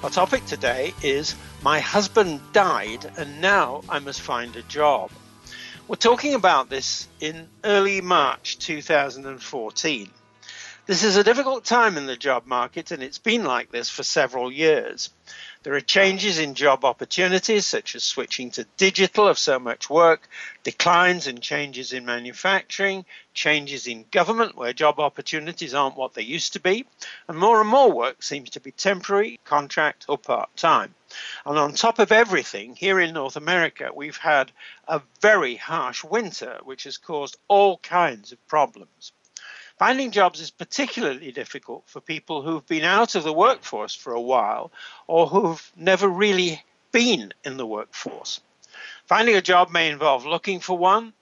Our topic today is My husband died and now I must find a job. We're talking about this in early March 2014. This is a difficult time in the job market, and it's been like this for several years. There are changes in job opportunities, such as switching to digital of so much work, declines and changes in manufacturing, changes in government where job opportunities aren't what they used to be, and more and more work seems to be temporary, contract, or part time. And on top of everything, here in North America, we've had a very harsh winter, which has caused all kinds of problems. Finding jobs is particularly difficult for people who've been out of the workforce for a while or who've never really been in the workforce. Finding a job may involve looking for one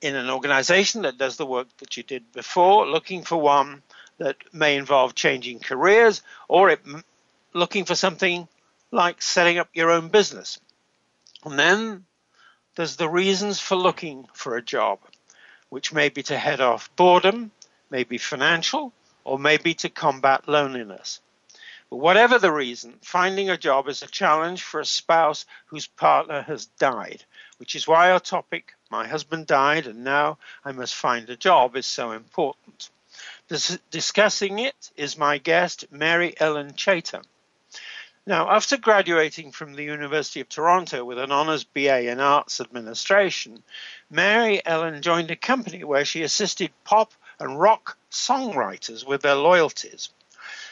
in an organization that does the work that you did before, looking for one that may involve changing careers, or it, looking for something like setting up your own business. And then there's the reasons for looking for a job, which may be to head off boredom, maybe financial, or maybe to combat loneliness. But whatever the reason, finding a job is a challenge for a spouse whose partner has died, which is why our topic, My Husband Died and Now I Must Find a Job, is so important. Dis- discussing it is my guest, Mary Ellen Chater. Now, after graduating from the University of Toronto with an honours BA in Arts Administration, Mary Ellen joined a company where she assisted pop and rock songwriters with their royalties.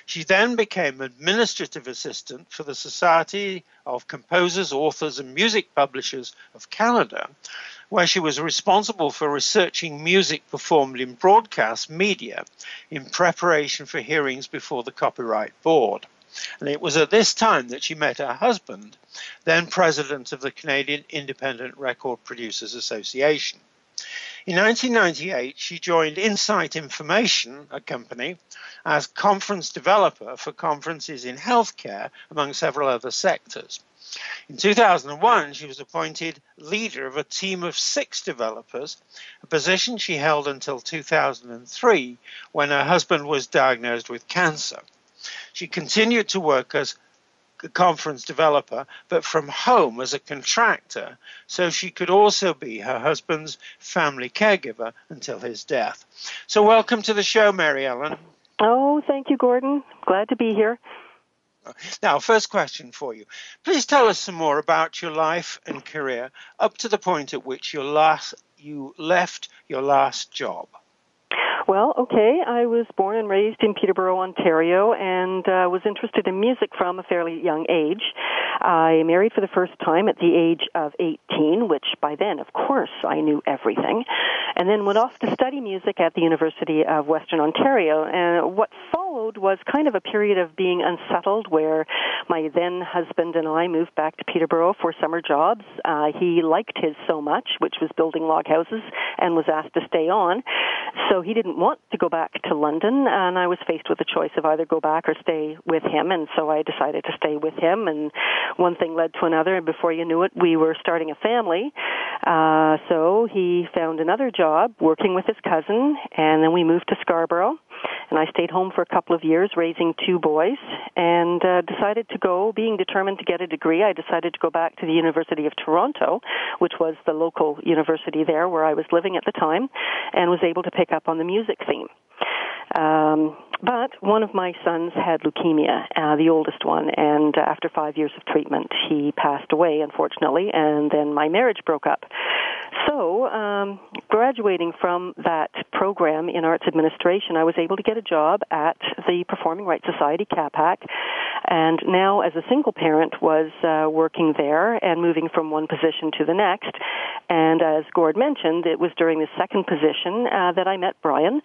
She then became administrative assistant for the Society of Composers, Authors, and Music Publishers of Canada, where she was responsible for researching music performed in broadcast media in preparation for hearings before the Copyright Board. And it was at this time that she met her husband, then president of the Canadian Independent Record Producers Association. In 1998, she joined Insight Information, a company, as conference developer for conferences in healthcare, among several other sectors. In 2001, she was appointed leader of a team of six developers, a position she held until 2003 when her husband was diagnosed with cancer. She continued to work as conference developer, but from home as a contractor, so she could also be her husband's family caregiver until his death. So, welcome to the show, Mary Ellen. Oh, thank you, Gordon. Glad to be here. Now, first question for you. Please tell us some more about your life and career up to the point at which your last, you left your last job. Well, okay. I was born and raised in Peterborough, Ontario, and uh, was interested in music from a fairly young age. I married for the first time at the age of 18, which by then, of course, I knew everything, and then went off to study music at the University of Western Ontario. And what followed was kind of a period of being unsettled where my then husband and I moved back to Peterborough for summer jobs. Uh, he liked his so much, which was building log houses, and was asked to stay on. So he didn't want to go back to London, and I was faced with a choice of either go back or stay with him, and so I decided to stay with him, and one thing led to another, and before you knew it, we were starting a family. Uh, so he found another job working with his cousin, and then we moved to Scarborough and I stayed home for a couple of years raising two boys and uh, decided to go, being determined to get a degree, I decided to go back to the University of Toronto, which was the local university there where I was living at the time, and was able to pick up on the music theme. Um, but one of my sons had leukemia, uh, the oldest one, and uh, after five years of treatment, he passed away, unfortunately, and then my marriage broke up. So, um, graduating from that program in arts administration, I was able to get a job at the Performing Rights Society, CAPAC, and now as a single parent was uh, working there and moving from one position to the next. And as Gord mentioned, it was during the second position uh, that I met Brian,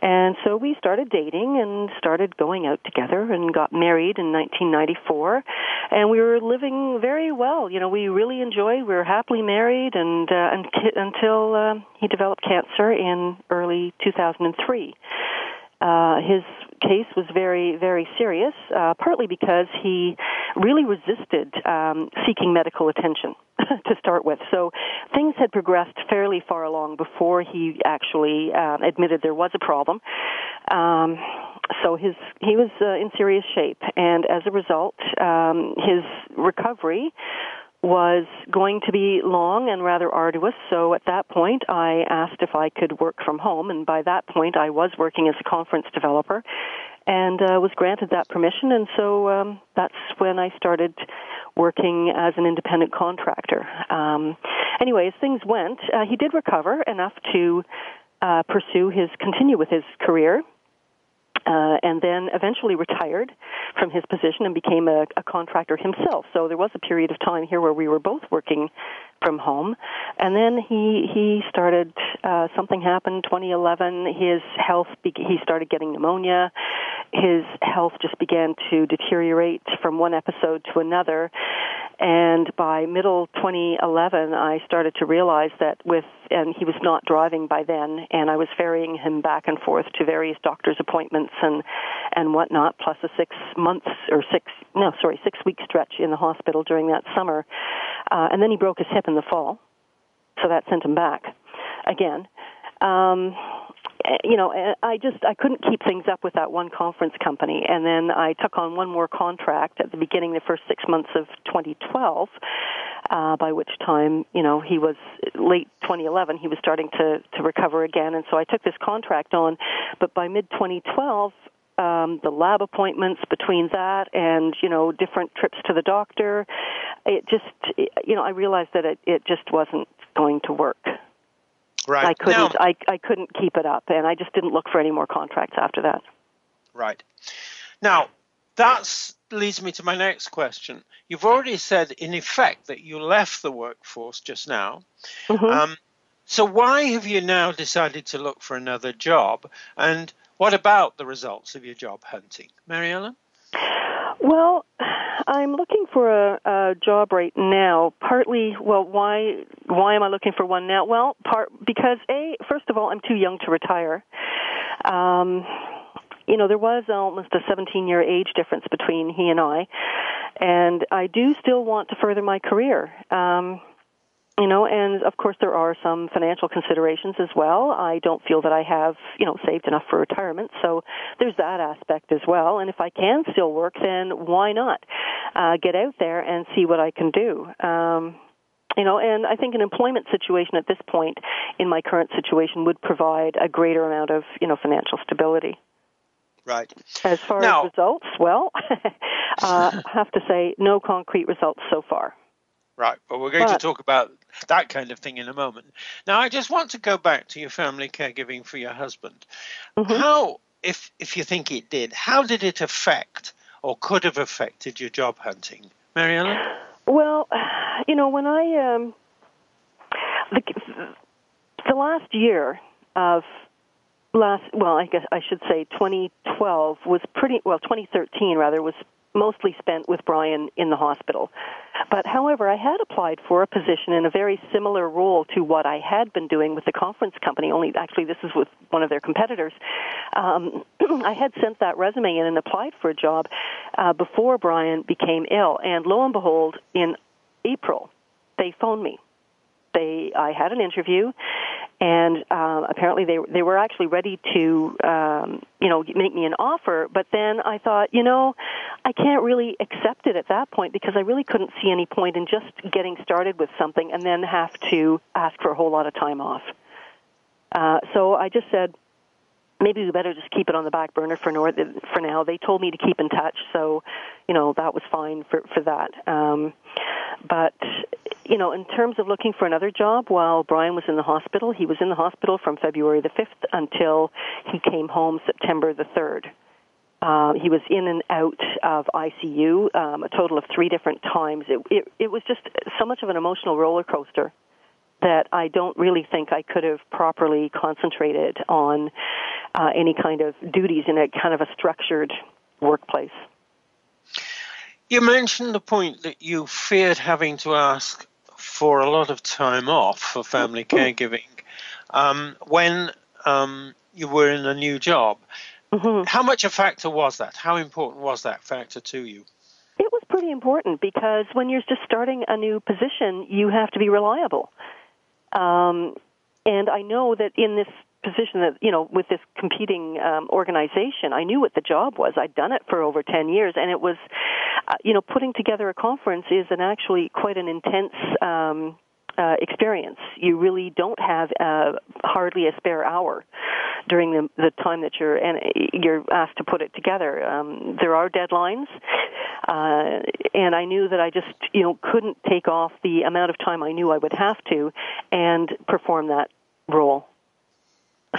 and so we started dating and started going out together and got married in 1994. And we were living very well. You know, we really enjoyed. We were happily married, and uh, until uh, he developed cancer in early 2003. Uh, his case was very, very serious, uh, partly because he really resisted um, seeking medical attention to start with. So things had progressed fairly far along before he actually uh, admitted there was a problem. Um, so his he was uh, in serious shape, and as a result, um, his recovery was going to be long and rather arduous. So at that point, I asked if I could work from home, and by that point, I was working as a conference developer, and uh, was granted that permission. And so um, that's when I started working as an independent contractor. Um, anyway, as things went, uh, he did recover enough to uh, pursue his continue with his career uh, and then eventually retired from his position and became a, a contractor himself. So there was a period of time here where we were both working from home, and then he he started. Uh, something happened. 2011. His health. Be- he started getting pneumonia. His health just began to deteriorate from one episode to another, and by middle 2011, I started to realize that with, and he was not driving by then, and I was ferrying him back and forth to various doctor's appointments and, and whatnot, plus a six months or six, no, sorry, six week stretch in the hospital during that summer. Uh, and then he broke his hip in the fall, so that sent him back again. Um, you know, I just I couldn't keep things up with that one conference company, and then I took on one more contract at the beginning, the first six months of 2012. Uh, by which time, you know, he was late 2011. He was starting to to recover again, and so I took this contract on. But by mid 2012, um, the lab appointments between that and you know different trips to the doctor, it just you know I realized that it it just wasn't going to work. Right. I couldn't. Now, I I couldn't keep it up, and I just didn't look for any more contracts after that. Right. Now, that leads me to my next question. You've already said, in effect, that you left the workforce just now. Mm-hmm. Um, so why have you now decided to look for another job? And what about the results of your job hunting, Mary Ellen? Well, I'm looking for a, a job right now. Partly, well, why why am I looking for one now? Well, part because a first of all, I'm too young to retire. Um, you know, there was almost a 17 year age difference between he and I, and I do still want to further my career. Um, you know, and of course there are some financial considerations as well. I don't feel that I have, you know, saved enough for retirement, so there's that aspect as well. And if I can still work, then why not uh, get out there and see what I can do? Um, you know, and I think an employment situation at this point in my current situation would provide a greater amount of, you know, financial stability. Right. As far now, as results, well, uh, I have to say no concrete results so far. Right, but we're going But- to talk about that kind of thing in a moment. Now, I just want to go back to your family caregiving for your husband. How, if if you think it did, how did it affect or could have affected your job hunting, Mary Ellen? Well, you know, when I um, the the last year of last well, I guess I should say 2012 was pretty well 2013 rather was mostly spent with Brian in the hospital. But however, I had applied for a position in a very similar role to what I had been doing with the conference company. Only actually, this is with one of their competitors. Um, I had sent that resume in and applied for a job uh, before Brian became ill, and lo and behold, in April, they phoned me. They, I had an interview, and uh, apparently, they they were actually ready to, um, you know, make me an offer. But then I thought, you know, I can't really accept it at that point because I really couldn't see any point in just getting started with something and then have to ask for a whole lot of time off. Uh, so I just said, maybe we better just keep it on the back burner for for now. They told me to keep in touch, so you know that was fine for for that. Um, but you know, in terms of looking for another job while Brian was in the hospital, he was in the hospital from February the fifth until he came home September the third. Uh, he was in and out of ICU um, a total of three different times. It, it, it was just so much of an emotional roller coaster that I don't really think I could have properly concentrated on uh, any kind of duties in a kind of a structured workplace. You mentioned the point that you feared having to ask for a lot of time off for family caregiving um, when um, you were in a new job. Mm-hmm. How much a factor was that? How important was that factor to you? It was pretty important because when you're just starting a new position, you have to be reliable. Um, and I know that in this position that you know with this competing um, organization, I knew what the job was. I'd done it for over ten years, and it was, uh, you know, putting together a conference is an actually quite an intense. Um, uh, experience. You really don't have uh, hardly a spare hour during the, the time that you're and you're asked to put it together. Um, there are deadlines, uh, and I knew that I just you know couldn't take off the amount of time I knew I would have to, and perform that role.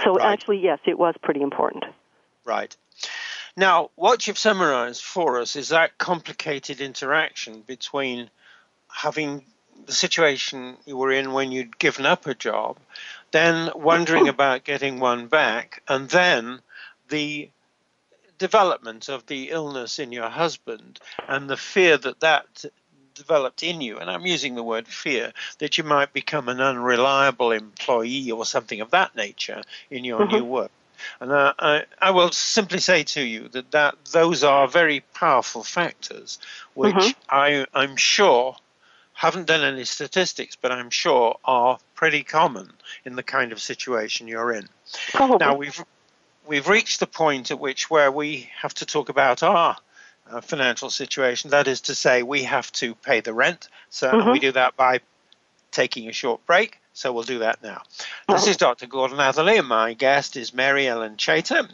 So right. actually, yes, it was pretty important. Right. Now, what you've summarized for us is that complicated interaction between having the situation you were in when you'd given up a job, then wondering about getting one back, and then the development of the illness in your husband and the fear that that developed in you, and I'm using the word fear, that you might become an unreliable employee or something of that nature in your mm-hmm. new work. And uh, I, I, will simply say to you that, that those are very powerful factors, which mm-hmm. I, I'm sure haven't done any statistics, but I'm sure are pretty common in the kind of situation you're in. Probably. Now we've we've reached the point at which where we have to talk about our uh, financial situation. That is to say, we have to pay the rent. So mm-hmm. we do that by taking a short break. So we'll do that now. This is Dr. Gordon Atherley, and my guest is Mary Ellen Chater.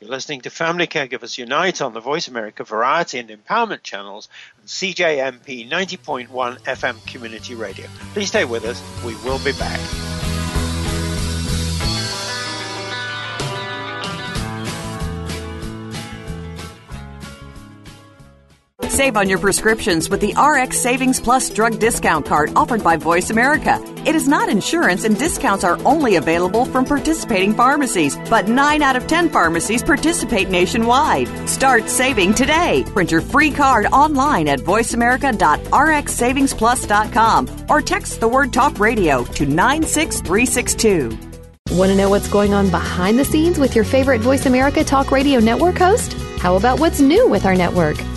You're listening to Family Caregivers Unite on the Voice America Variety and Empowerment channels and CJMP 90.1 FM Community Radio. Please stay with us. We will be back. Save on your prescriptions with the RX Savings Plus drug discount card offered by Voice America. It is not insurance and discounts are only available from participating pharmacies, but 9 out of 10 pharmacies participate nationwide. Start saving today. Print your free card online at voiceamerica.rxsavingsplus.com or text the word talk radio to 96362. Want to know what's going on behind the scenes with your favorite Voice America Talk Radio Network host? How about what's new with our network?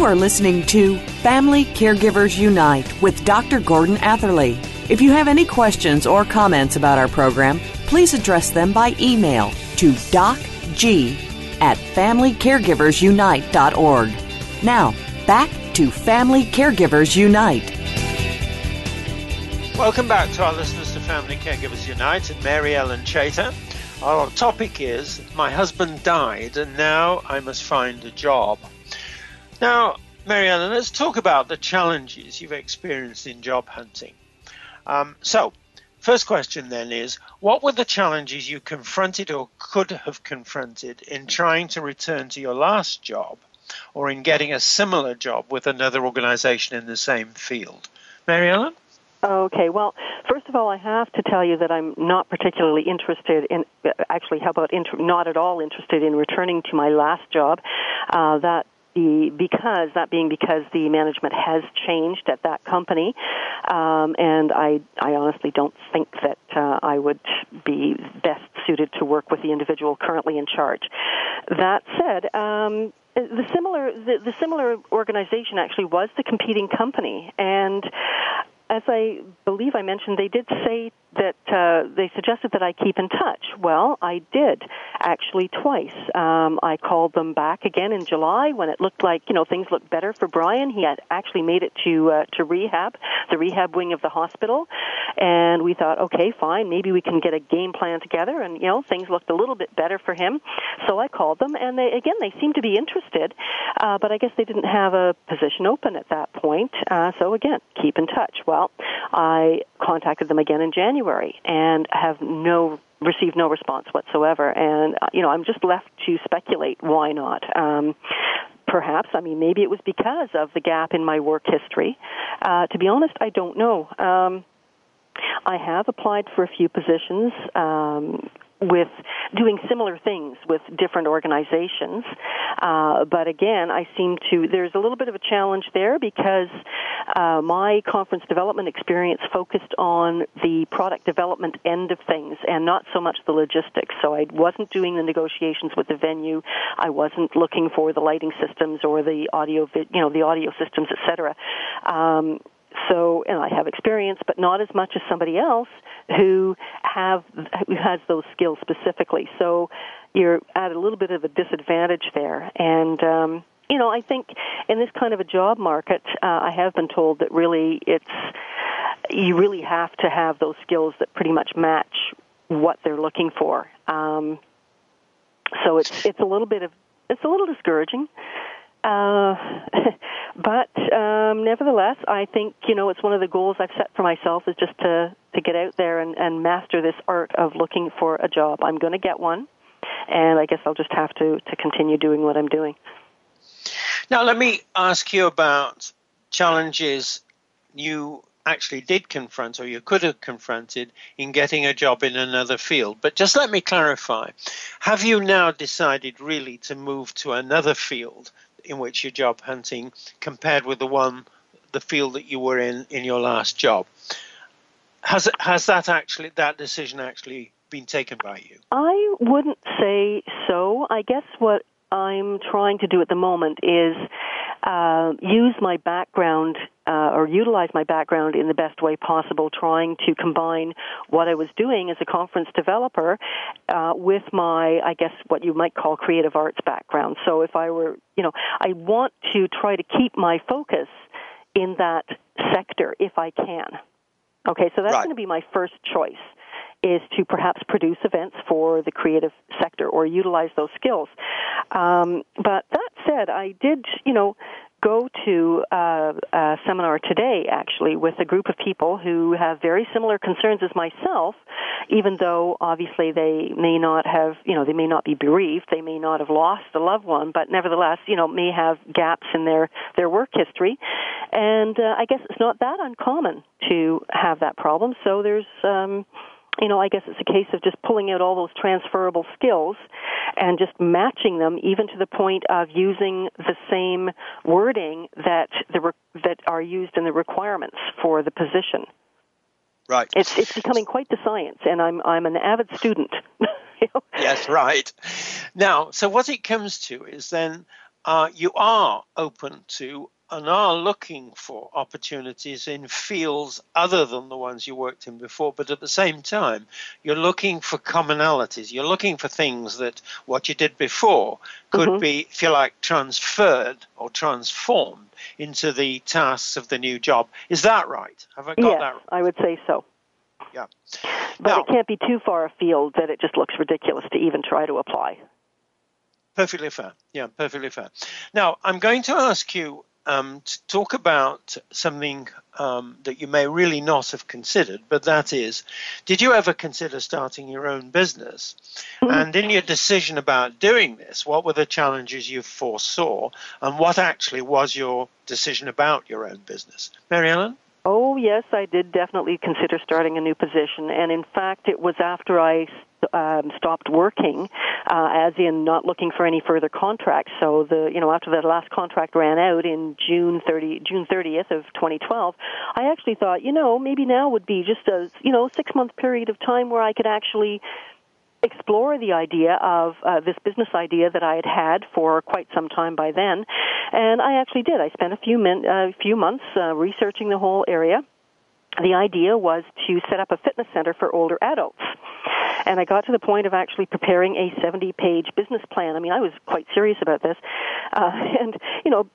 You are listening to Family Caregivers Unite with Dr. Gordon Atherley. If you have any questions or comments about our program, please address them by email to docg at familycaregiversunite.org. Now, back to Family Caregivers Unite. Welcome back to our listeners to Family Caregivers Unite and Mary Ellen Chater. Our topic is My husband died and now I must find a job. Now, Mary Ellen, let's talk about the challenges you've experienced in job hunting. Um, so, first question then is what were the challenges you confronted or could have confronted in trying to return to your last job or in getting a similar job with another organization in the same field? Mary Ellen? Okay, well, first of all, I have to tell you that I'm not particularly interested in, actually, how about inter- not at all interested in returning to my last job. Uh, that the because that being because the management has changed at that company, um, and I I honestly don't think that uh, I would be best suited to work with the individual currently in charge. That said. Um, the similar the, the similar organization actually was the competing company and as I believe I mentioned, they did say that uh, they suggested that I keep in touch. Well, I did actually twice. Um, I called them back again in July when it looked like you know things looked better for Brian. He had actually made it to uh, to rehab, the rehab wing of the hospital, and we thought, okay, fine, maybe we can get a game plan together. And you know things looked a little bit better for him, so I called them, and they again they seemed to be interested, uh, but I guess they didn't have a position open at that point. Uh, so again, keep in touch. Well, I contacted them again in January and have no received no response whatsoever. And uh, you know, I'm just left to speculate why not. Um, perhaps I mean maybe it was because of the gap in my work history. Uh, to be honest, I don't know. Um, I have applied for a few positions. Um, with doing similar things with different organizations. Uh, but again, I seem to, there's a little bit of a challenge there because uh, my conference development experience focused on the product development end of things and not so much the logistics. So I wasn't doing the negotiations with the venue. I wasn't looking for the lighting systems or the audio, you know, the audio systems, etc. so, and I have experience, but not as much as somebody else who have who has those skills specifically. So, you're at a little bit of a disadvantage there, and um, you know, I think in this kind of a job market, uh, I have been told that really it's you really have to have those skills that pretty much match what they're looking for. Um, so it's it's a little bit of it's a little discouraging. Uh, but um, nevertheless, I think you know it's one of the goals I've set for myself is just to to get out there and, and master this art of looking for a job. I'm going to get one, and I guess I'll just have to to continue doing what I'm doing. Now, let me ask you about challenges you actually did confront or you could have confronted in getting a job in another field. But just let me clarify have you now decided really to move to another field in which you're job hunting compared with the one, the field that you were in in your last job. Has has that actually that decision actually been taken by you? I wouldn't say so. I guess what I'm trying to do at the moment is uh, use my background uh, or utilize my background in the best way possible, trying to combine what I was doing as a conference developer uh, with my, I guess, what you might call creative arts background. So if I were, you know, I want to try to keep my focus in that sector if I can. Okay, so that's right. going to be my first choice is to perhaps produce events for the creative sector or utilize those skills. Um, but that said, I did, you know, go to uh, a seminar today actually with a group of people who have very similar concerns as myself even though obviously they may not have you know they may not be bereaved they may not have lost a loved one but nevertheless you know may have gaps in their their work history and uh, i guess it's not that uncommon to have that problem so there's um you know, I guess it's a case of just pulling out all those transferable skills and just matching them, even to the point of using the same wording that the re- that are used in the requirements for the position. Right. It's it's becoming quite the science, and I'm I'm an avid student. Yes, right. Now, so what it comes to is then uh, you are open to and are looking for opportunities in fields other than the ones you worked in before, but at the same time, you're looking for commonalities. You're looking for things that what you did before could mm-hmm. be, if you like, transferred or transformed into the tasks of the new job. Is that right? Have I got that right? I would say so. Yeah. But now, it can't be too far afield that it just looks ridiculous to even try to apply. Perfectly fair. Yeah, perfectly fair. Now, I'm going to ask you um, to talk about something um, that you may really not have considered, but that is, did you ever consider starting your own business? Mm-hmm. And in your decision about doing this, what were the challenges you foresaw, and what actually was your decision about your own business? Mary Ellen? Oh, yes, I did definitely consider starting a new position. And in fact, it was after I um, stopped working, uh, as in not looking for any further contracts. So the you know after the last contract ran out in June 30 June 30th of 2012, I actually thought you know maybe now would be just a you know six month period of time where I could actually explore the idea of uh, this business idea that I had had for quite some time by then, and I actually did. I spent a few min- a uh, few months uh, researching the whole area. The idea was to set up a fitness center for older adults. And I got to the point of actually preparing a 70 page business plan. I mean, I was quite serious about this. Uh, and, you know,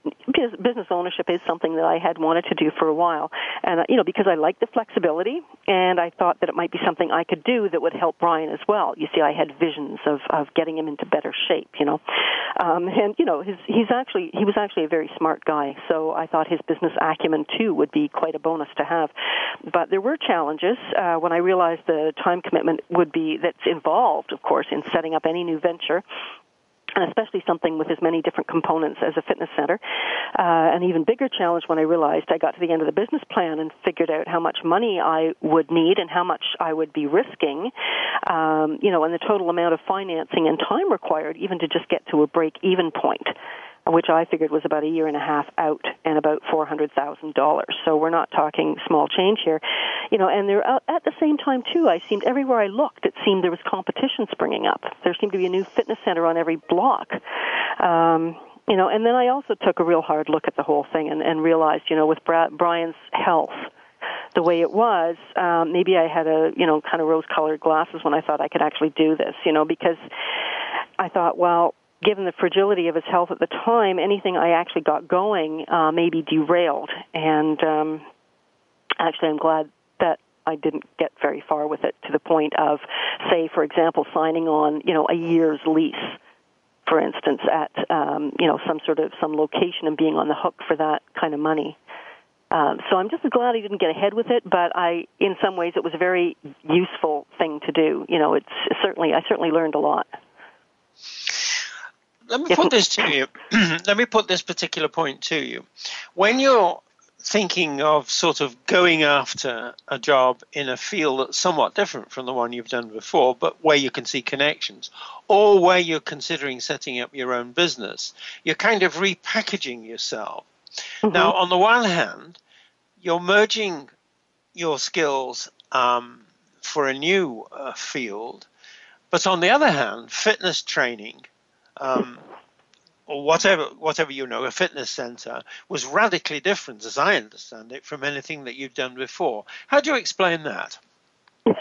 business ownership is something that I had wanted to do for a while. And, uh, you know, because I liked the flexibility and I thought that it might be something I could do that would help Brian as well. You see, I had visions of, of getting him into better shape, you know. Um, and, you know, his, he's actually, he was actually a very smart guy. So I thought his business acumen too would be quite a bonus to have. But there were challenges uh, when I realized the time commitment would be that's involved, of course, in setting up any new venture and especially something with as many different components as a fitness center. Uh, an even bigger challenge when I realized I got to the end of the business plan and figured out how much money I would need and how much I would be risking, um, you know, and the total amount of financing and time required even to just get to a break even point which I figured was about a year and a half out and about four hundred thousand dollars. So we're not talking small change here, you know. And there, uh, at the same time, too, I seemed everywhere I looked, it seemed there was competition springing up. There seemed to be a new fitness center on every block. Um, you know, and then I also took a real hard look at the whole thing and, and realized, you know, with Brad, Brian's health, the way it was, um, maybe I had a you know kind of rose-colored glasses when I thought I could actually do this, you know, because I thought, well, given the fragility of his health at the time, anything I actually got going uh, may be derailed. And um, actually, I'm glad that I didn't get very far with it to the point of, say, for example, signing on, you know, a year's lease, for instance, at um, you know some sort of some location and being on the hook for that kind of money. Um, so I'm just glad I didn't get ahead with it, but I, in some ways, it was a very useful thing to do. You know, it's certainly I certainly learned a lot let me put this to you. let me put this particular point to you. When you're thinking of sort of going after a job in a field that's somewhat different from the one you've done before, but where you can see connections, or where you're considering setting up your own business, you're kind of repackaging yourself. Mm-hmm. Now, on the one hand, you're merging your skills um, for a new uh, field, but on the other hand, fitness training um, or whatever whatever you know, a fitness center was radically different, as I understand it, from anything that you've done before. How do you explain that?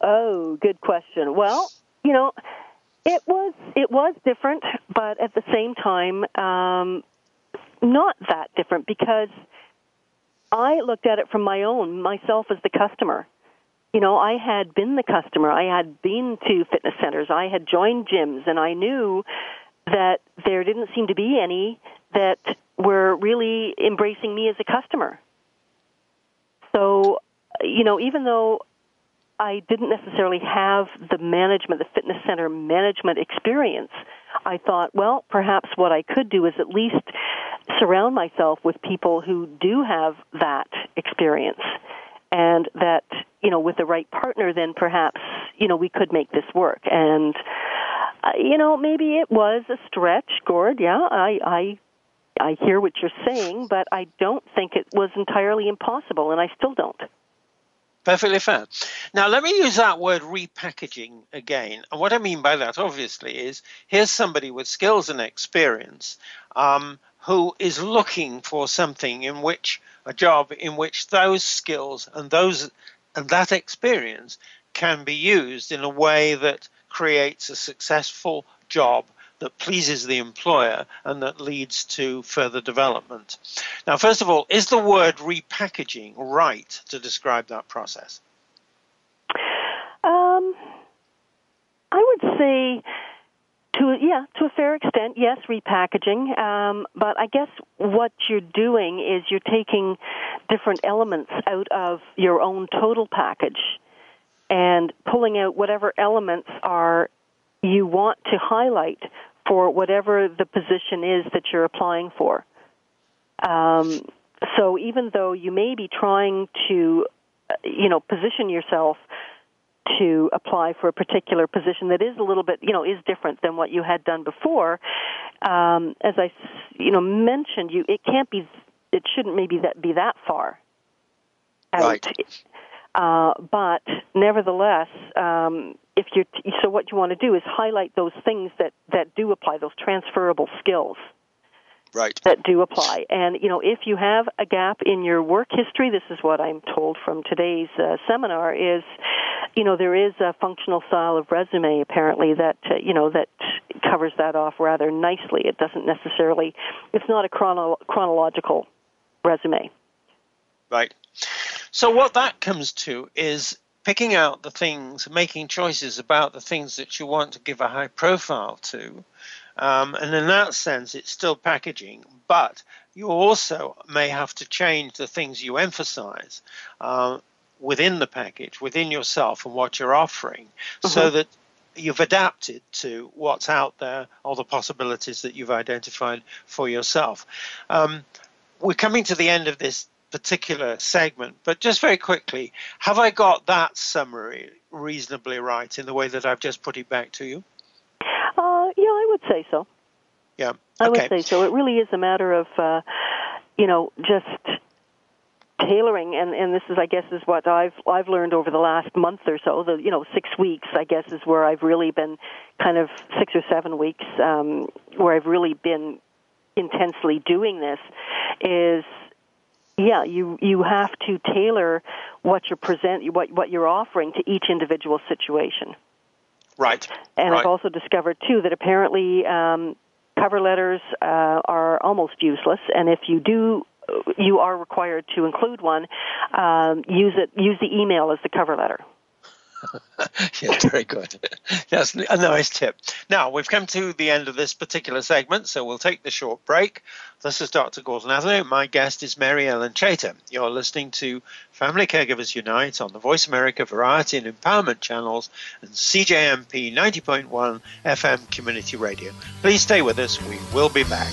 oh, good question. Well, you know, it was it was different, but at the same time, um, not that different because I looked at it from my own myself as the customer you know, I had been the customer. I had been to fitness centers. I had joined gyms, and I knew that there didn't seem to be any that were really embracing me as a customer. So, you know, even though I didn't necessarily have the management, the fitness center management experience, I thought, well, perhaps what I could do is at least surround myself with people who do have that experience and that you know with the right partner then perhaps you know we could make this work and uh, you know maybe it was a stretch gord yeah i i i hear what you're saying but i don't think it was entirely impossible and i still don't Perfectly fair. Now, let me use that word repackaging again. And what I mean by that, obviously, is here's somebody with skills and experience um, who is looking for something in which a job in which those skills and those and that experience can be used in a way that creates a successful job that pleases the employer and that leads to further development. Now, first of all, is the word repackaging right to describe that process? Um, I would say yeah, to a fair extent, yes, repackaging. Um, but I guess what you're doing is you're taking different elements out of your own total package and pulling out whatever elements are you want to highlight for whatever the position is that you're applying for. Um, so even though you may be trying to, uh, you know, position yourself to apply for a particular position that is a little bit, you know, is different than what you had done before, um, as I, you know, mentioned, you it can't be, it shouldn't maybe that be that far out. Right. Uh, but nevertheless, um, if you're t- so what you want to do is highlight those things that that do apply, those transferable skills. Right. That do apply, and you know, if you have a gap in your work history, this is what I'm told from today's uh, seminar is, you know, there is a functional style of resume apparently that uh, you know that covers that off rather nicely. It doesn't necessarily, it's not a chrono- chronological resume. Right. So what that comes to is picking out the things, making choices about the things that you want to give a high profile to. Um, and in that sense, it's still packaging, but you also may have to change the things you emphasize uh, within the package, within yourself, and what you're offering, mm-hmm. so that you've adapted to what's out there, all the possibilities that you've identified for yourself. Um, we're coming to the end of this particular segment. But just very quickly, have I got that summary reasonably right in the way that I've just put it back to you? Would say so. Yeah, I would say so. It really is a matter of, uh, you know, just tailoring and and this is I guess is what I've I've learned over the last month or so the you know 6 weeks I guess is where I've really been kind of 6 or 7 weeks um where I've really been intensely doing this is yeah, you you have to tailor what you're present what what you're offering to each individual situation. Right. And right. I've also discovered too that apparently um, cover letters uh, are almost useless, and if you do. You are required to include one. Um, use it. Use the email as the cover letter. yeah, very good. That's a nice tip. Now, we've come to the end of this particular segment, so we'll take the short break. This is Dr. Gordon Atherley. My guest is Mary Ellen Chater. You're listening to Family Caregivers Unite on the Voice America Variety and Empowerment channels and CJMP 90.1 FM Community Radio. Please stay with us. We will be back.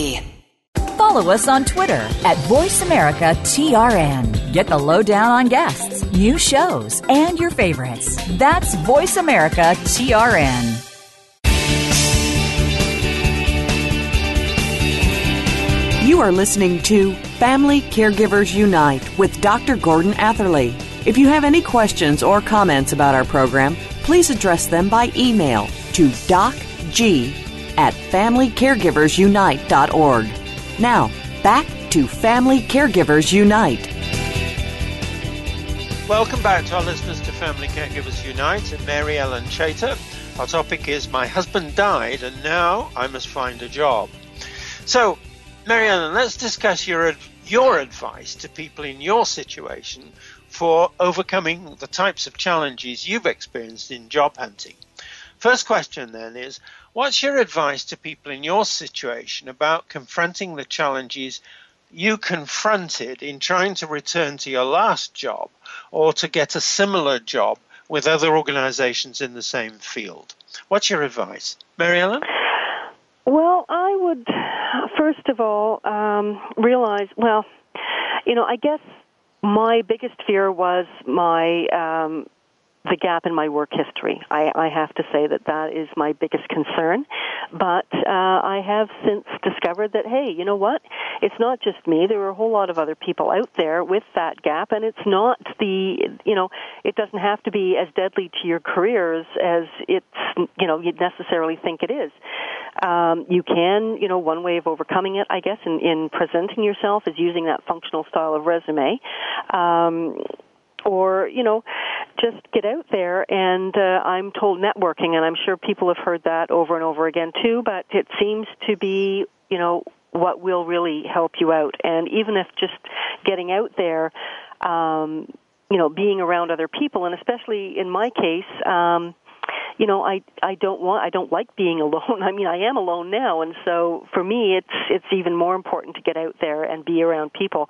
Follow us on Twitter at VoiceAmericaTRN. Get the lowdown on guests, new shows, and your favorites. That's VoiceAmericaTRN. You are listening to Family Caregivers Unite with Dr. Gordon Atherley. If you have any questions or comments about our program, please address them by email to docg at familycaregiversunite.org. Now, back to Family Caregivers Unite. Welcome back to our listeners to Family Caregivers Unite and Mary Ellen Chater. Our topic is My husband died and now I must find a job. So, Mary Ellen, let's discuss your, your advice to people in your situation for overcoming the types of challenges you've experienced in job hunting. First question then is What's your advice to people in your situation about confronting the challenges you confronted in trying to return to your last job or to get a similar job with other organizations in the same field? What's your advice? Mary Ellen? Well, I would first of all um, realize, well, you know, I guess my biggest fear was my um, the gap in my work history. I, I have to say that that is my biggest concern. But uh, I have since discovered that, hey, you know what? It's not just me. There are a whole lot of other people out there with that gap, and it's not the, you know, it doesn't have to be as deadly to your careers as it's, you know, you'd necessarily think it is. Um, you can, you know, one way of overcoming it, I guess, in, in presenting yourself is using that functional style of resume. Um, or you know just get out there. And uh, i'm told networking and i'm sure people have heard that over and over again too but it seems to be you know what will really help you out. And even if just getting out there um you know being around other people and especially in my case um you know i i don't want i don't like being alone. I mean i am alone now and so for me it's it's even more important to get out there and be around people.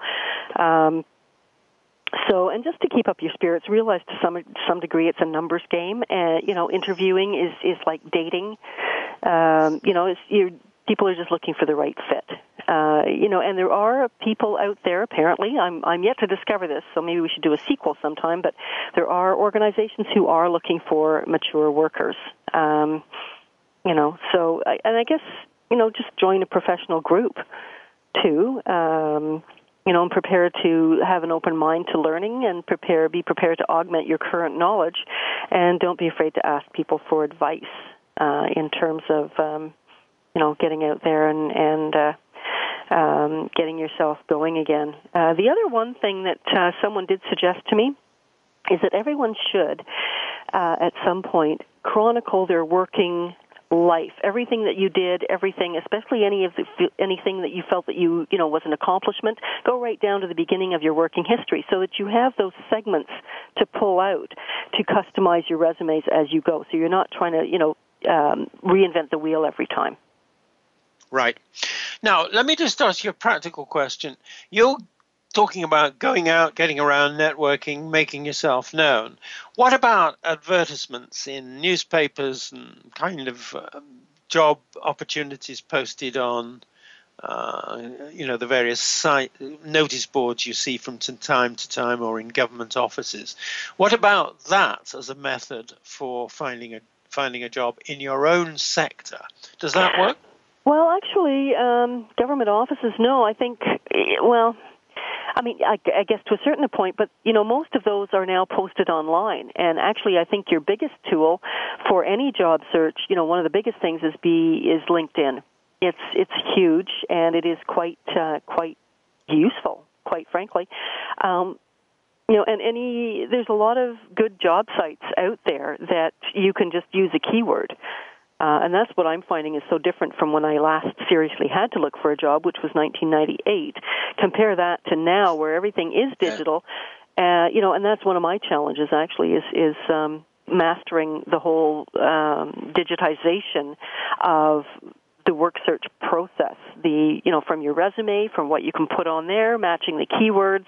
Um so, and just to keep up your spirits, realize to some some degree it's a numbers game. And you know, interviewing is is like dating. Um, you know, it's, you people are just looking for the right fit. Uh, you know, and there are people out there. Apparently, I'm I'm yet to discover this, so maybe we should do a sequel sometime. But there are organizations who are looking for mature workers. Um, you know, so and I guess you know, just join a professional group too. Um, you know, and prepare to have an open mind to learning and prepare, be prepared to augment your current knowledge, and don't be afraid to ask people for advice uh, in terms of, um, you know, getting out there and and uh, um, getting yourself going again. Uh, the other one thing that uh, someone did suggest to me is that everyone should, uh, at some point, chronicle their working life everything that you did everything especially any of the anything that you felt that you you know was an accomplishment go right down to the beginning of your working history so that you have those segments to pull out to customize your resumes as you go so you're not trying to you know um, reinvent the wheel every time Right. Now, let me just ask you a practical question. You're talking about going out, getting around, networking, making yourself known. What about advertisements in newspapers and kind of um, job opportunities posted on, uh, you know, the various site notice boards you see from time to time or in government offices? What about that as a method for finding a finding a job in your own sector? Does that work? Well, actually, um, government offices, no. I think, well, I mean, I, I guess to a certain point, but you know, most of those are now posted online. And actually, I think your biggest tool for any job search, you know, one of the biggest things is be is LinkedIn. It's it's huge and it is quite uh, quite useful, quite frankly. Um, you know, and any there's a lot of good job sites out there that you can just use a keyword. Uh, and that's what I'm finding is so different from when I last seriously had to look for a job, which was 1998. Compare that to now, where everything is digital. Uh, you know, and that's one of my challenges actually is is um, mastering the whole um, digitization of the work search process the you know from your resume from what you can put on there matching the keywords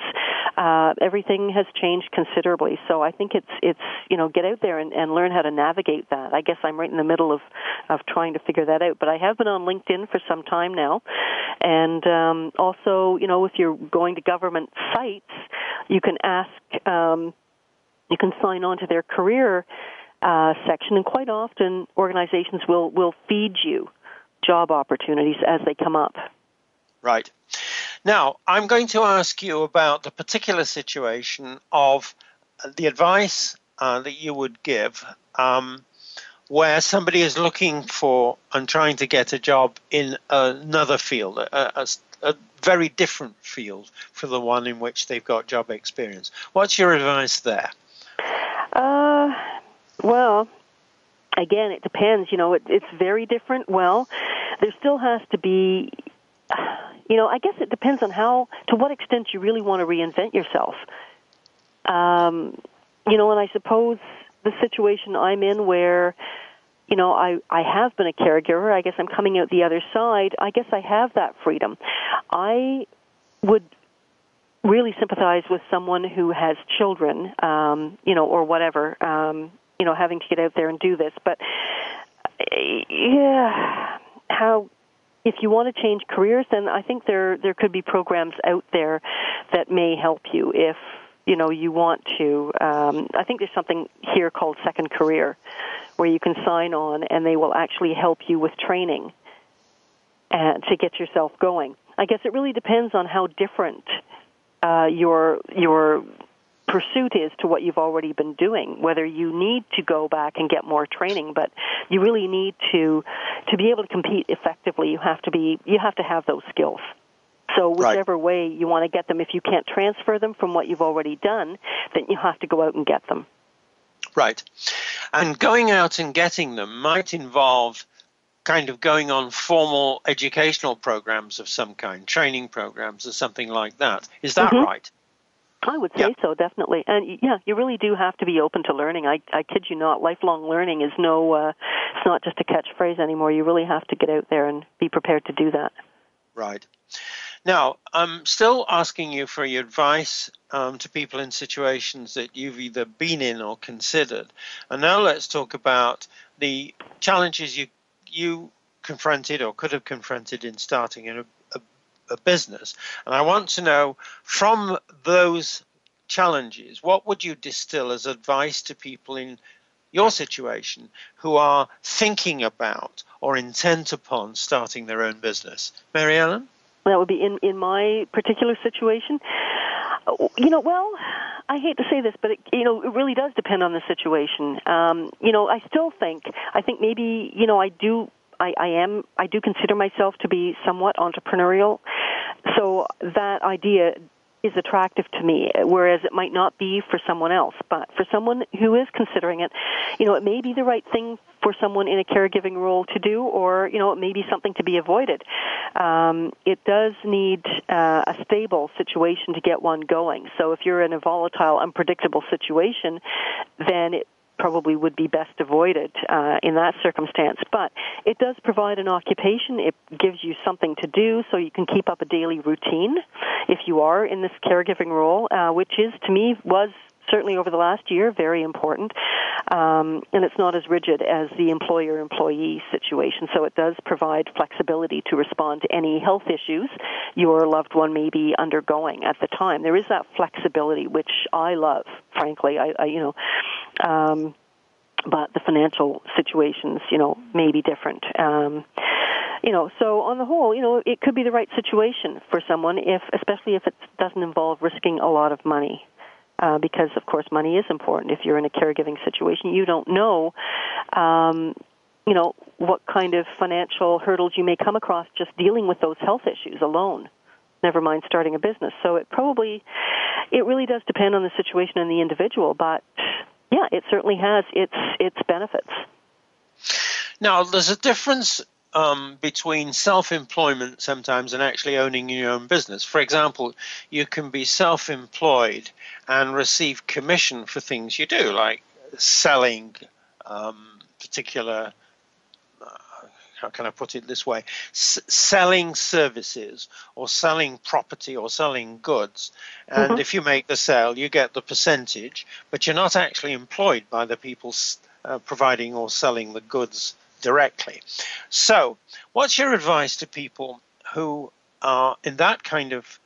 uh, everything has changed considerably. So I think it's it's you know get out there and, and learn how to navigate that. I guess I'm right in the middle of of trying to figure that out. But I have been on LinkedIn for some time now, and um, also you know if you're going to government sites, you can ask. Um, you can sign on to their career uh, section, and quite often organizations will will feed you job opportunities as they come up. Right. Now, I'm going to ask you about the particular situation of the advice uh, that you would give um, where somebody is looking for and trying to get a job in another field, a, a, a very different field from the one in which they've got job experience. What's your advice there? Uh, well, again, it depends. You know, it, it's very different. Well, there still has to be, you know, I guess it depends on how, to what extent you really want to reinvent yourself. Um, you know, and I suppose the situation I'm in where, you know, I, I have been a caregiver. I guess I'm coming out the other side. I guess I have that freedom. I would really sympathize with someone who has children, um, you know, or whatever, um, you know, having to get out there and do this. But yeah, how if you want to change careers, then I think there there could be programs out there that may help you if you know you want to. Um, I think there's something here called Second Career, where you can sign on and they will actually help you with training and to get yourself going. I guess it really depends on how different uh, your your pursuit is to what you've already been doing whether you need to go back and get more training but you really need to to be able to compete effectively you have to be you have to have those skills so whichever right. way you want to get them if you can't transfer them from what you've already done then you have to go out and get them right and going out and getting them might involve kind of going on formal educational programs of some kind, training programs or something like that. Is that mm-hmm. right? I would say yeah. so, definitely. And yeah, you really do have to be open to learning. I, I kid you not, lifelong learning is no, uh, it's not just a catchphrase anymore. You really have to get out there and be prepared to do that. Right. Now, I'm still asking you for your advice um, to people in situations that you've either been in or considered. And now let's talk about the challenges you you confronted or could have confronted in starting a, a, business. And I want to know from those challenges, what would you distill as advice to people in your situation who are thinking about or intent upon starting their own business? Mary Ellen? That would be in, in my particular situation. You know, well, I hate to say this, but it, you know, it really does depend on the situation. Um, you know, I still think, I think maybe, you know, I do, I, I am, I do consider myself to be somewhat entrepreneurial. So that idea is attractive to me, whereas it might not be for someone else. But for someone who is considering it, you know, it may be the right thing for someone in a caregiving role to do, or you know, it may be something to be avoided. Um, it does need uh, a stable situation to get one going. So if you're in a volatile, unpredictable situation, then it probably would be best avoided uh, in that circumstance. But it does provide an occupation. It gives you something to do so you can keep up a daily routine if you are in this caregiving role, uh, which is, to me, was certainly over the last year very important. Um, and it's not as rigid as the employer employee situation. So it does provide flexibility to respond to any health issues your loved one may be undergoing at the time. There is that flexibility, which I love, frankly. I, I you know, um, but the financial situations, you know, may be different. Um, you know, so on the whole, you know, it could be the right situation for someone if, especially if it doesn't involve risking a lot of money. Uh, because of course money is important if you're in a caregiving situation. You don't know, um, you know, what kind of financial hurdles you may come across just dealing with those health issues alone. Never mind starting a business. So it probably, it really does depend on the situation and the individual. But yeah, it certainly has its its benefits. Now, there's a difference um, between self-employment sometimes and actually owning your own business. For example, you can be self-employed and receive commission for things you do, like selling um, particular uh, how can I put it this way, S- selling services or selling property or selling goods. And Mhm. if you make the sale, you get the percentage, but you're not actually employed by the people s- uh, providing or selling the goods directly. So, what's your advice to people who are in that kind of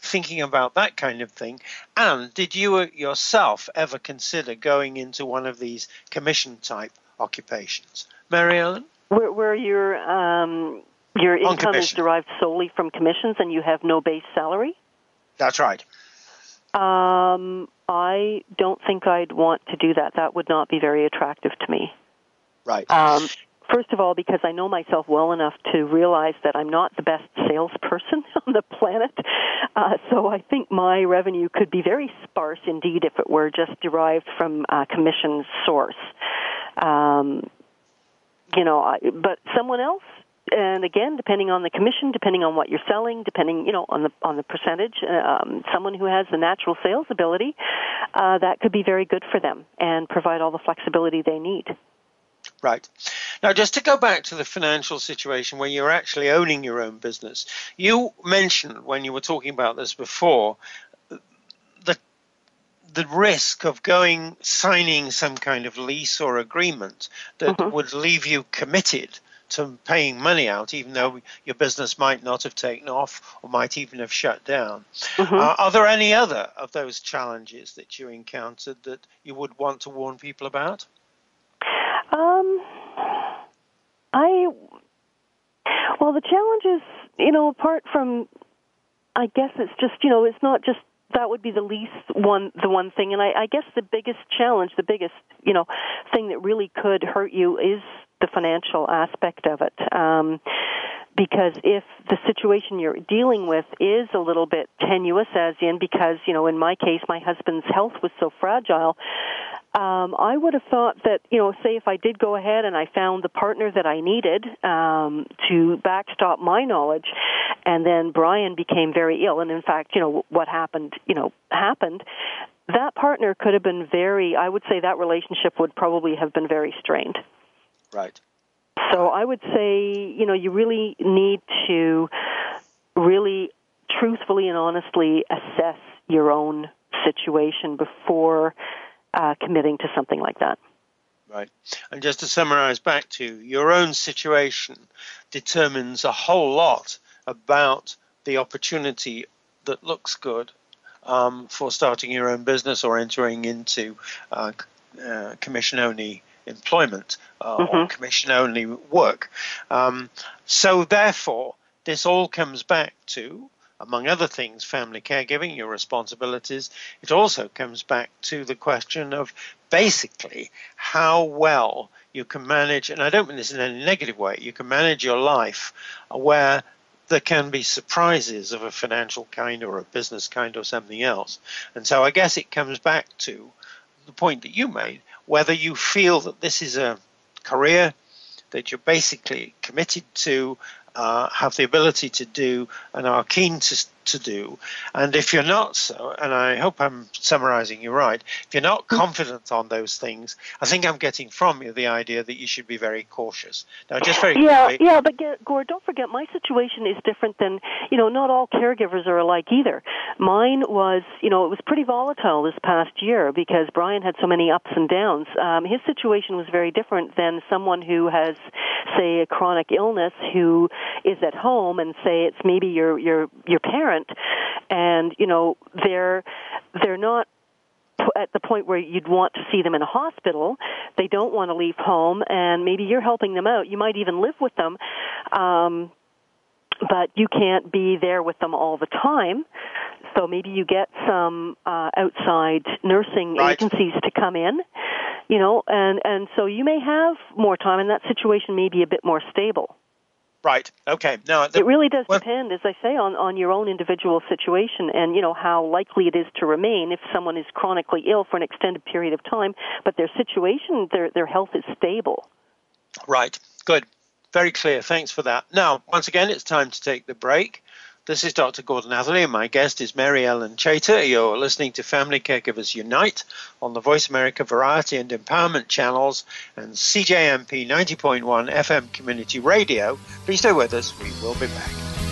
thinking about that kind of thing? And did you yourself ever consider going into one of these commission type occupations? Mary Ellen? Where, where your um, your income is derived solely from commissions and you have no base salary? That's right. Um, I don't think I'd want to do that. That would not be very attractive to me. Right. Um, first of all, because I know myself well enough to realize that I'm not the best salesperson on the planet. Uh, so I think my revenue could be very sparse indeed if it were just derived from a commission source. Um, you know, I, but someone else and again, depending on the commission, depending on what you're selling, depending you know on the on the percentage, um, someone who has the natural sales ability, uh, that could be very good for them and provide all the flexibility they need. Right. Now, just to go back to the financial situation where you're actually owning your own business, you mentioned when you were talking about this before the the risk of going signing some kind of lease or agreement that would leave you committed to paying money out, even though your business might not have taken off or might even have shut down. Uh, are there any other of those challenges that you encountered that you would want to warn people about? Um, I well, the challenge is, you know, apart from, I guess it's just, you know, it's not just that would be the least one, the one thing, and I, I guess the biggest challenge, the biggest, you know, thing that really could hurt you is the financial aspect of it. Um, because if the situation you're dealing with is a little bit tenuous, as in because, you know, in my case, my husband's health was so fragile, um, I would have thought that, you know, say if I did go ahead and I found the partner that I needed um, to backstop my knowledge, and then Brian became very ill, and in fact, you know, what happened, you know, happened. That partner could have been very. I would say that relationship would probably have been very strained. Right. So I would say, you know, you really need to really truthfully and honestly assess your own situation before uh, committing to something like that. Right. And just to summarize back to you, your own situation determines a whole lot about the opportunity that looks good um, for starting your own business or entering into uh, uh, commission only employment uh, or Mhm. commission only work. Um, so, therefore, this all comes back to, among other things, family caregiving, your responsibilities. It also comes back to the question of basically how well you can manage, and I don't mean this in any negative way, you can manage your life where there can be surprises of a financial kind or a business kind or something else. And so I guess it comes back to the point that you made whether you feel that this is a career that you're basically committed to, uh, have the ability to do, and are keen to, to do. And if you're not so, and I hope I'm summarizing you right, if you're not confident on those things, I think I'm getting from you the idea that you should be very cautious. Now, just very Yeah, quickly. yeah, but Gord, don't forget my situation is different than you know. Not all caregivers are alike either. Mine was, you know, it was pretty volatile this past year because Brian had so many ups and downs. Um, his situation was very different than someone who has, say, a chronic illness who is at home and say it's maybe your your your parent, and you know they're they're not at the point where you'd want to see them in a hospital. They don't want to leave home, and maybe you're helping them out. You might even live with them, um, but you can't be there with them all the time. So maybe you get some uh, outside nursing Right. agencies to come in, you know, and and so you may have more time, and that situation may be a bit more stable. Right. Okay. Now, the, It really does well- depend, as I say, on, on your own individual situation and, you know, how likely it is to remain if someone is chronically ill for an extended period of time, but their situation, their, their health is stable. Right. Good. Very clear. Thanks for that. Now, once again, it's time to take the break. This is Dr. Gordon Atherley, and my guest is Mary Ellen Chater. You're listening to Family Caregivers Unite on the Voice America Variety and Empowerment channels and CJMP 90.1 FM Community Radio. Please stay with us. We will be back.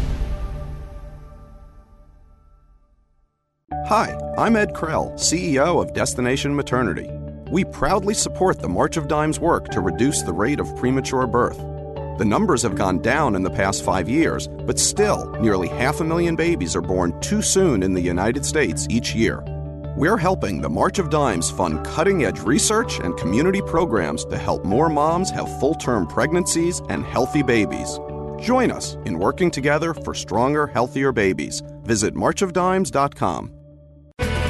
Hi, I'm Ed Krell, CEO of Destination Maternity. We proudly support the March of Dimes work to reduce the rate of premature birth. The numbers have gone down in the past five years, but still, nearly half a million babies are born too soon in the United States each year. We're helping the March of Dimes fund cutting edge research and community programs to help more moms have full term pregnancies and healthy babies. Join us in working together for stronger, healthier babies. Visit marchofdimes.com.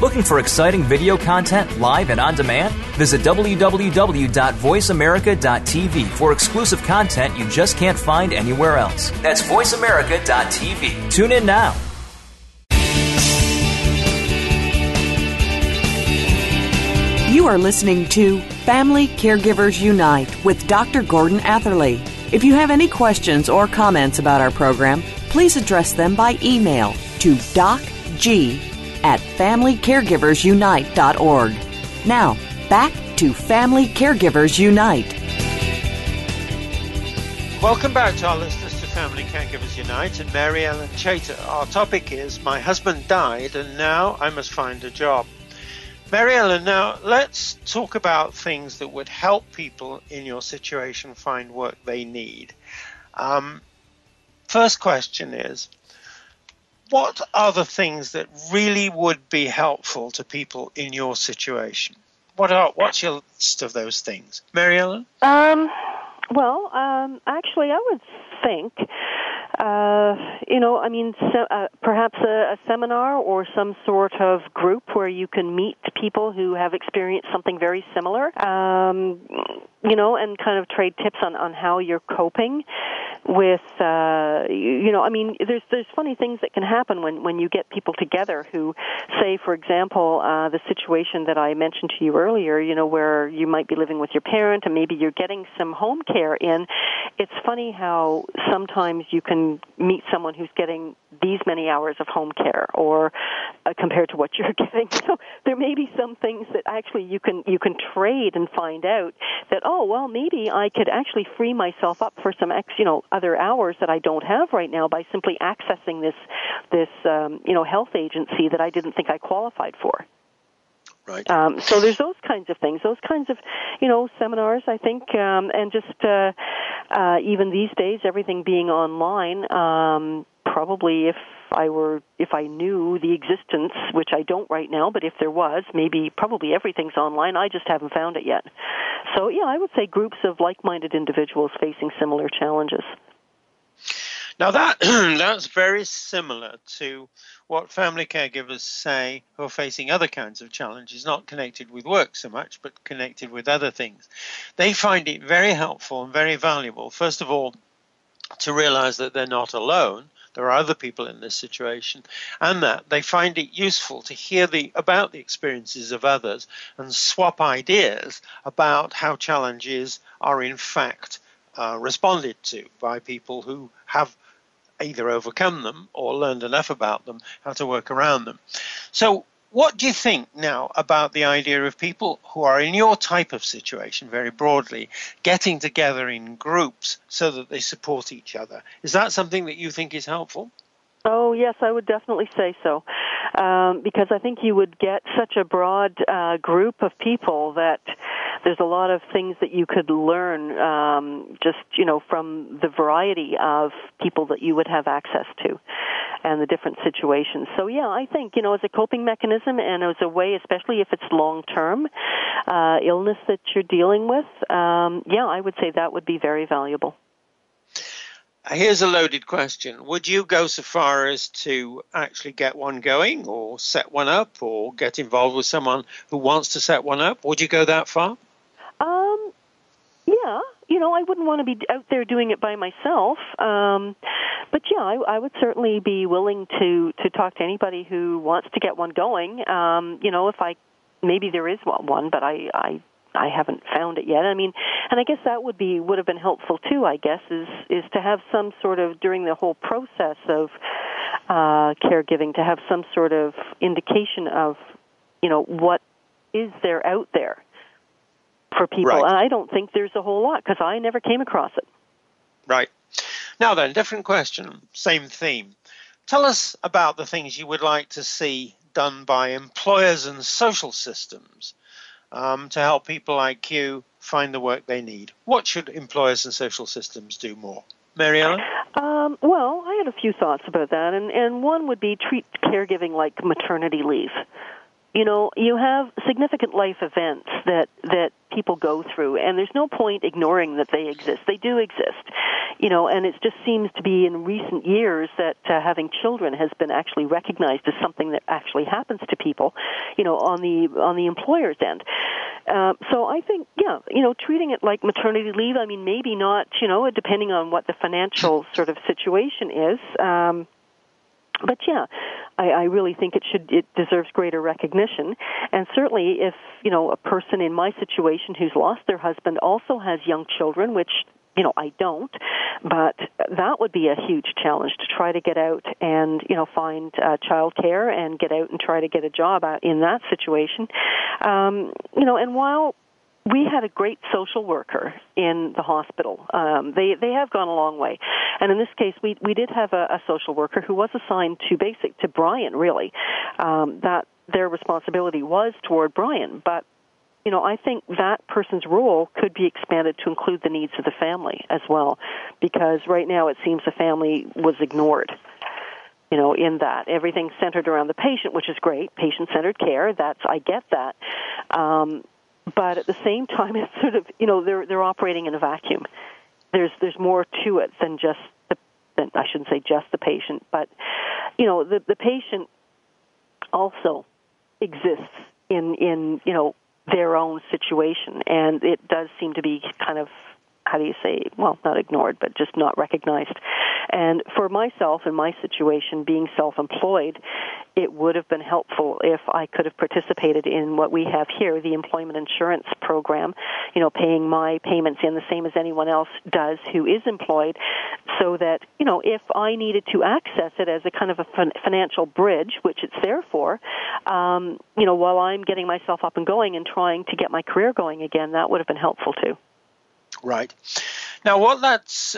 Looking for exciting video content live and on demand? Visit www.voiceamerica.tv for exclusive content you just can't find anywhere else. That's voiceamerica.tv. Tune in now. You are listening to Family Caregivers Unite with Dr. Gordon Atherley. If you have any questions or comments about our program, please address them by email to docg at FamilyCaregiversUnite.org. Now, back to Family Caregivers Unite. Welcome back to our listeners to Family Caregivers Unite and Mary Ellen Chater. Our topic is My husband died and now I must find a job. Mary Ellen, now let's talk about things that would help people in your situation find work they need. Um, first question is what are the things that really would be helpful to people in your situation? What are what's your list of those things, Mary Ellen? Um, well, um, actually, I would think uh, you know, I mean, uh, perhaps a, a seminar or some sort of group where you can meet people who have experienced something very similar, um, you know, and kind of trade tips on, on how you're coping with, uh, you know, I mean, there's there's funny things that can happen when when you get people together who, say, for example, uh, the situation that I mentioned to you earlier, you know, where you might be living with your parent and maybe you're getting some home care in. It's funny how sometimes you can meet someone who's getting these many hours of home care or uh, compared to what you're getting so there may be some things that actually you can you can trade and find out that oh well maybe I could actually free myself up for some ex you know other hours that I don't have right now by simply accessing this this um, you know health agency that I didn't think I qualified for Right. Um, so there's those kinds of things, those kinds of, you know, seminars. I think, um, and just uh, uh, even these days, everything being online. Um, probably, if I were, if I knew the existence, which I don't right now, but if there was, maybe probably everything's online. I just haven't found it yet. So yeah, I would say groups of like-minded individuals facing similar challenges. Now that that's very similar to what family caregivers say who are facing other kinds of challenges, not connected with work so much, but connected with other things. They find it very helpful and very valuable, first of all, to realize that they're not alone. There are other people in this situation, and that they find it useful to hear the, about the experiences of others and swap ideas about how challenges are in fact uh, responded to by people who have either overcome them or learned enough about them how to work around them. So, what do you think now about the idea of people who are in your type of situation, very broadly, getting together in groups so that they support each other? Is that something that you think is helpful? Oh, yes, I would definitely say so. Um, because I think you would get such a broad uh, group of people that there's a lot of things that you could learn um, just you know from the variety of people that you would have access to and the different situations. So yeah, I think you know as a coping mechanism and as a way, especially if it's long term uh, illness that you're dealing with, um, yeah, I would say that would be very valuable. Here's a loaded question. Would you go so far as to actually get one going or set one up or get involved with someone who wants to set one up? Would you go that far? Um, yeah, you know, I wouldn't want to be out there doing it by myself. Um, but yeah, I, I would certainly be willing to to talk to anybody who wants to get one going. Um, you know, if I maybe there is one, but I I I haven't found it yet. I mean, and I guess that would be would have been helpful too. I guess is is to have some sort of during the whole process of uh, caregiving to have some sort of indication of you know what is there out there for people. Right. And I don't think there's a whole lot because I never came across it. Right. Now then, different question, same theme. Tell us about the things you would like to see done by employers and social systems um, to help people like you find the work they need. What should employers and social systems do more? Mary Ellen? Um, well, I had a few thoughts about that, and, and one would be treat caregiving like maternity leave you know you have significant life events that that people go through and there's no point ignoring that they exist they do exist you know and it just seems to be in recent years that uh, having children has been actually recognized as something that actually happens to people you know on the on the employer's end uh, so I think, yeah, you know, treating it like maternity leave. I mean, maybe not, you know, depending on what the financial sort of situation is. Um, but yeah, I, I really think it should it deserves greater recognition. And certainly, if you know a person in my situation who's lost their husband also has young children, which you know I don't, but that would be a huge challenge to try to get out and you know find uh, childcare and get out and try to get a job out in that situation. Um, you know, and while we had a great social worker in the hospital. Um, they they have gone a long way, and in this case, we we did have a, a social worker who was assigned to basic to Brian. Really, um, that their responsibility was toward Brian, but you know, I think that person's role could be expanded to include the needs of the family as well, because right now it seems the family was ignored. You know, in that everything's centered around the patient, which is great, patient-centered care. That's I get that, um, but at the same time, it's sort of you know they're they're operating in a vacuum. There's there's more to it than just the than, I shouldn't say just the patient, but you know the the patient also exists in in you know their own situation, and it does seem to be kind of how do you say, well, not ignored, but just not recognized. And for myself in my situation, being self employed, it would have been helpful if I could have participated in what we have here, the employment insurance program, you know, paying my payments in the same as anyone else does who is employed, so that, you know, if I needed to access it as a kind of a financial bridge, which it's there for, um, you know, while I'm getting myself up and going and trying to get my career going again, that would have been helpful too. Right. Now, what that's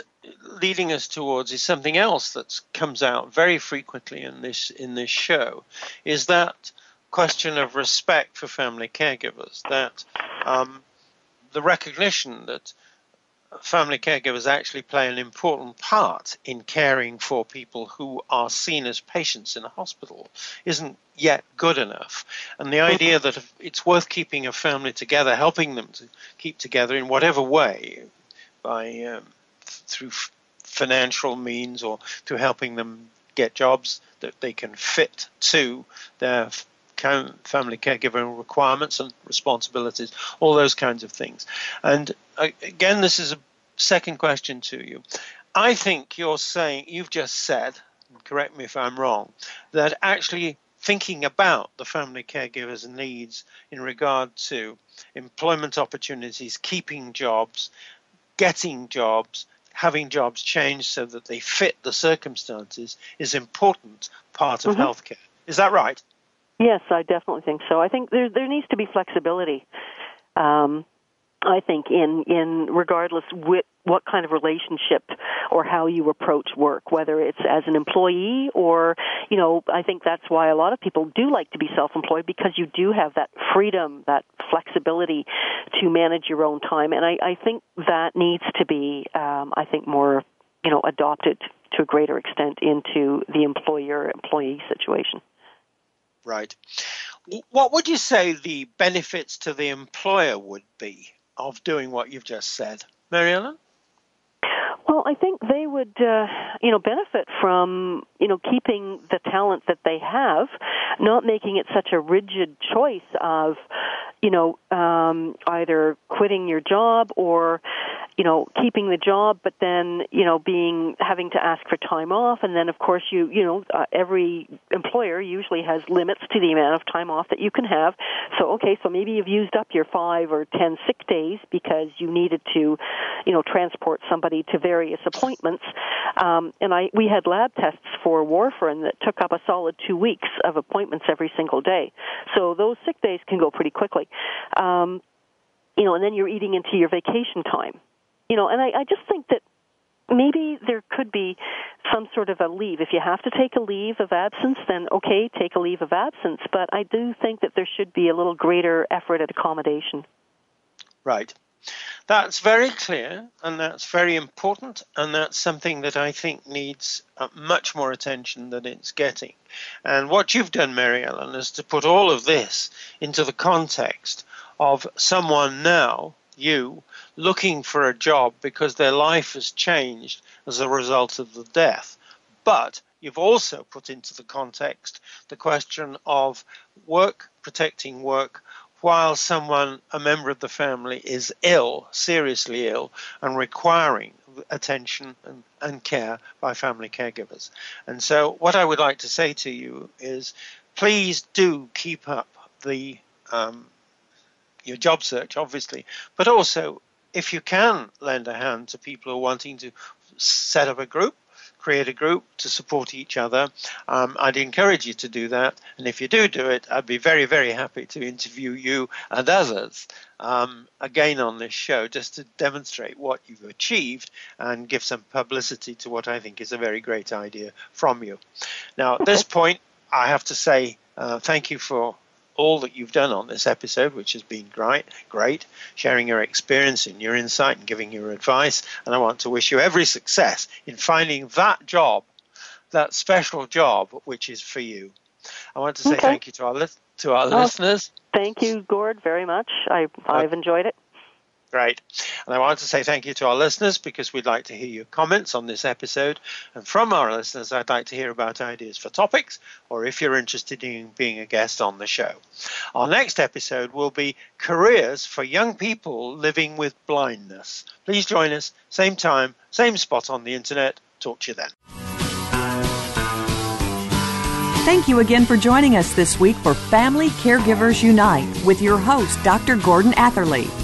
leading us towards is something else that comes out very frequently in this in this show, is that question of respect for family caregivers. That um, the recognition that family caregivers actually play an important part in caring for people who are seen as patients in a hospital isn't yet good enough. And the idea that it's worth keeping a family together, helping them to keep together in whatever way, by um, through financial means or through helping them get jobs that they can fit to their family caregiver requirements and responsibilities, all those kinds of things. And uh, again, this is a second question to you. I think you're saying, you've just said, correct me if I'm wrong, that actually thinking about the family caregiver's needs in regard to employment opportunities, keeping jobs, getting jobs, having jobs change so that they fit the circumstances is important part of mm-hmm. healthcare. Is that right? Yes, I definitely think so. I think there there needs to be flexibility. Um, I think in in regardless with what kind of relationship or how you approach work, whether it's as an employee or, you know, I think that's why a lot of people do like to be self-employed because you do have that freedom, that flexibility to manage your own time. And I, I think that needs to be, um, I think, more, you know, adopted to a greater extent into the employer-employee situation. Right. What would you say the benefits to the employer would be of doing what you've just said, Mary Ellen? Well, I think they would, uh, you know, benefit from, you know, keeping the talent that they have, not making it such a rigid choice of, you know, um, either quitting your job or, you know, keeping the job, but then, you know, being having to ask for time off, and then of course you, you know, uh, every employer usually has limits to the amount of time off that you can have. So okay, so maybe you've used up your five or ten sick days because you needed to, you know, transport somebody to various appointments. Um, and I, we had lab tests for warfarin that took up a solid two weeks of appointments every single day. So those sick days can go pretty quickly. Um, you know, and then you're eating into your vacation time you know, and I, I just think that maybe there could be some sort of a leave. If you have to take a leave of absence, then okay, take a leave of absence. But I do think that there should be a little greater effort at accommodation. Right. That's very clear, and that's very important, and that's something that I think needs uh, much more attention than it's getting. And what you've done, Mary Ellen, is to put all of this into the context of someone now, you, looking for a job because their life has changed as a result of the death. But you've also put into the context the question of work, protecting work, while someone, a member of the family, is ill, seriously ill, and requiring attention and, and care by family caregivers. And so, what I would like to say to you is please do keep up the um, your job search, obviously, but also if you can lend a hand to people who are wanting to set up a group, create a group to support each other, um, I'd encourage you to do that. And if you do do it, I'd be very, very happy to interview you and others um, again on this show just to demonstrate what you've achieved and give some publicity to what I think is a very great idea from you. Now, at this point, I have to say uh, thank you for all that you've done on this episode, which has been great, great, sharing your experience and your insight and giving your advice. And I want to wish you every success in finding that job, that special job, which is for you. I want to say okay. thank you to our, li- to our oh, listeners. Thank you, Gord, very much. I, uh, I've enjoyed it. Great. And I want to say thank you to our listeners because we'd like to hear your comments on this episode. And from our listeners, I'd like to hear about ideas for topics or if you're interested in being a guest on the show. Our next episode will be Careers for Young People Living with Blindness. Please join us, same time, same spot on the internet. Talk to you then. Thank you again for joining us this week for Family Caregivers Unite with your host, Dr. Gordon Atherley.